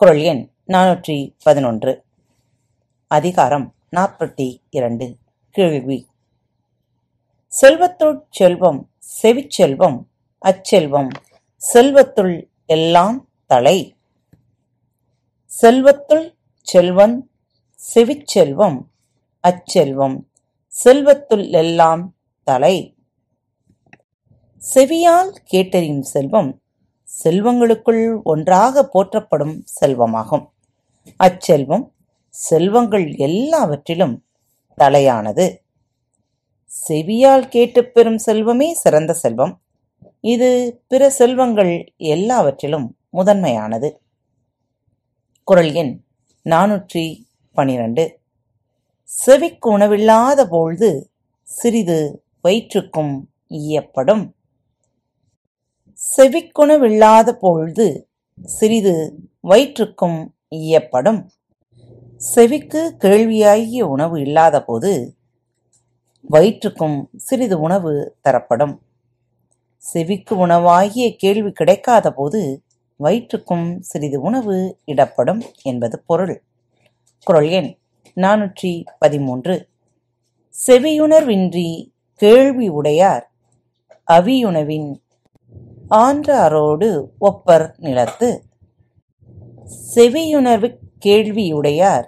குரல் எண் நானூற்றி பதினொன்று அதிகாரம் நாற்பத்தி இரண்டு கேள்வி செல்வத்துள் செல்வம் செவிச்செல்வம் அச்செல்வம் செல்வத்துள் எல்லாம் தலை செல்வத்துள் செல்வன் செவிச்செல்வம் அச்செல்வம் செல்வத்துள் எல்லாம் தலை செவியால் கேட்டறியும் செல்வம் செல்வங்களுக்குள் ஒன்றாக போற்றப்படும் செல்வமாகும் அச்செல்வம் செல்வங்கள் எல்லாவற்றிலும் தலையானது செவியால் கேட்டு பெறும் செல்வமே சிறந்த செல்வம் இது பிற செல்வங்கள் எல்லாவற்றிலும் முதன்மையானது குரல் எண் நானூற்றி பனிரெண்டு செவிக்கு உணவில்லாத பொழுது சிறிது வயிற்றுக்கும் ஈயப்படும் செவிக்குணவில்லாத பொழுது சிறிது வயிற்றுக்கும் ஈயப்படும் செவிக்கு கேள்வியாகிய உணவு இல்லாதபோது வயிற்றுக்கும் சிறிது உணவு தரப்படும் செவிக்கு உணவாகிய கேள்வி கிடைக்காத போது வயிற்றுக்கும் சிறிது உணவு இடப்படும் என்பது பொருள் குரல் எண் நானூற்றி பதிமூன்று செவியுணர்வின்றி கேள்வி உடையார் அவியுணவின் ஆன்றாரோடு ஒப்பர் நிலத்து செவியுணர்வு கேள்வியுடையார்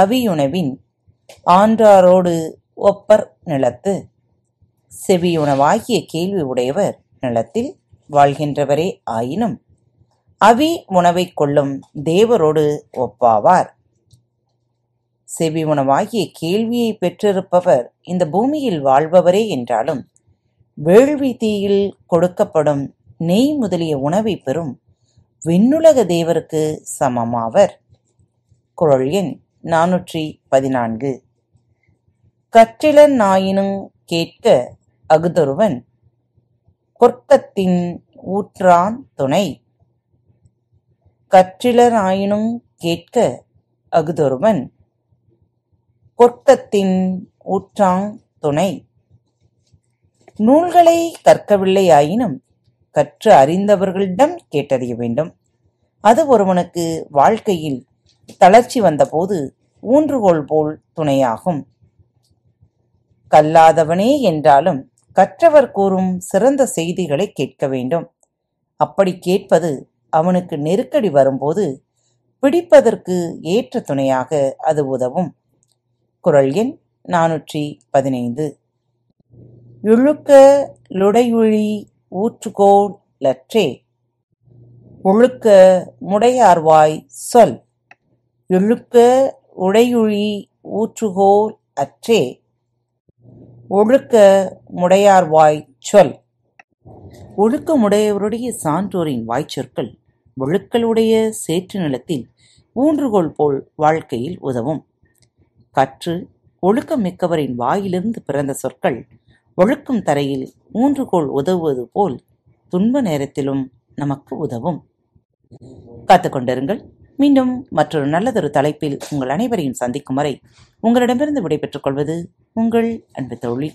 அவியுணவின் ஆன்றாரோடு ஒப்பர் நிலத்து செவியுணவாகிய கேள்வி உடையவர் நிலத்தில் வாழ்கின்றவரே ஆயினும் அவி உணவை கொள்ளும் தேவரோடு ஒப்பாவார் செவி உணவாகிய கேள்வியை பெற்றிருப்பவர் இந்த பூமியில் வாழ்பவரே என்றாலும் வேள்வி தீயில் கொடுக்கப்படும் நெய் முதலிய உணவை பெறும் விண்ணுலக தேவருக்கு சமமாவர் குரல் எண் நானூற்றி பதினான்கு கற்றிலன் நாயினும் கேட்க அகுதொருவன் கொர்க்கத்தின் ஊற்றான் துணை கற்றிலராயினும் கேட்க அகுதொருவன் கொர்க்கத்தின் ஊற்றாங் துணை நூல்களை கற்கவில்லையாயினும் கற்று அறிந்தவர்களிடம் கேட்டறிய வேண்டும் அது ஒருவனுக்கு வாழ்க்கையில் தளர்ச்சி வந்தபோது ஊன்றுகோல் போல் துணையாகும் கல்லாதவனே என்றாலும் கற்றவர் கூறும் சிறந்த செய்திகளை கேட்க வேண்டும் அப்படி கேட்பது அவனுக்கு நெருக்கடி வரும்போது பிடிப்பதற்கு ஏற்ற துணையாக அது உதவும் குரல் எண் நானூற்றி பதினைந்து இழுக்க லுடையுழி ஊற்றுகோளற்றே லற்றே ஒழுக்க முடையார்வாய் சொல் எழுக்க உடையுழி ஊற்றுகோல் அற்றே ஒழுக்க முடையார்வாய் சொல் ஒழுக்கமுடையவருடைய சான்றோரின் வாய்ச்சொற்கள் ஒழுக்களுடைய சேற்று நிலத்தில் ஊன்றுகோல் போல் வாழ்க்கையில் உதவும் கற்று ஒழுக்கமிக்கவரின் வாயிலிருந்து பிறந்த சொற்கள் ஒழுக்கும் தரையில் ஊன்றுகோல் உதவுவது போல் துன்ப நேரத்திலும் நமக்கு உதவும் காத்துக்கொண்டிருங்கள் மீண்டும் மற்றொரு நல்லதொரு தலைப்பில் உங்கள் அனைவரையும் சந்திக்கும் வரை உங்களிடமிருந்து விடைபெற்றுக் கொள்வது உங்கள் அன்பு தோழி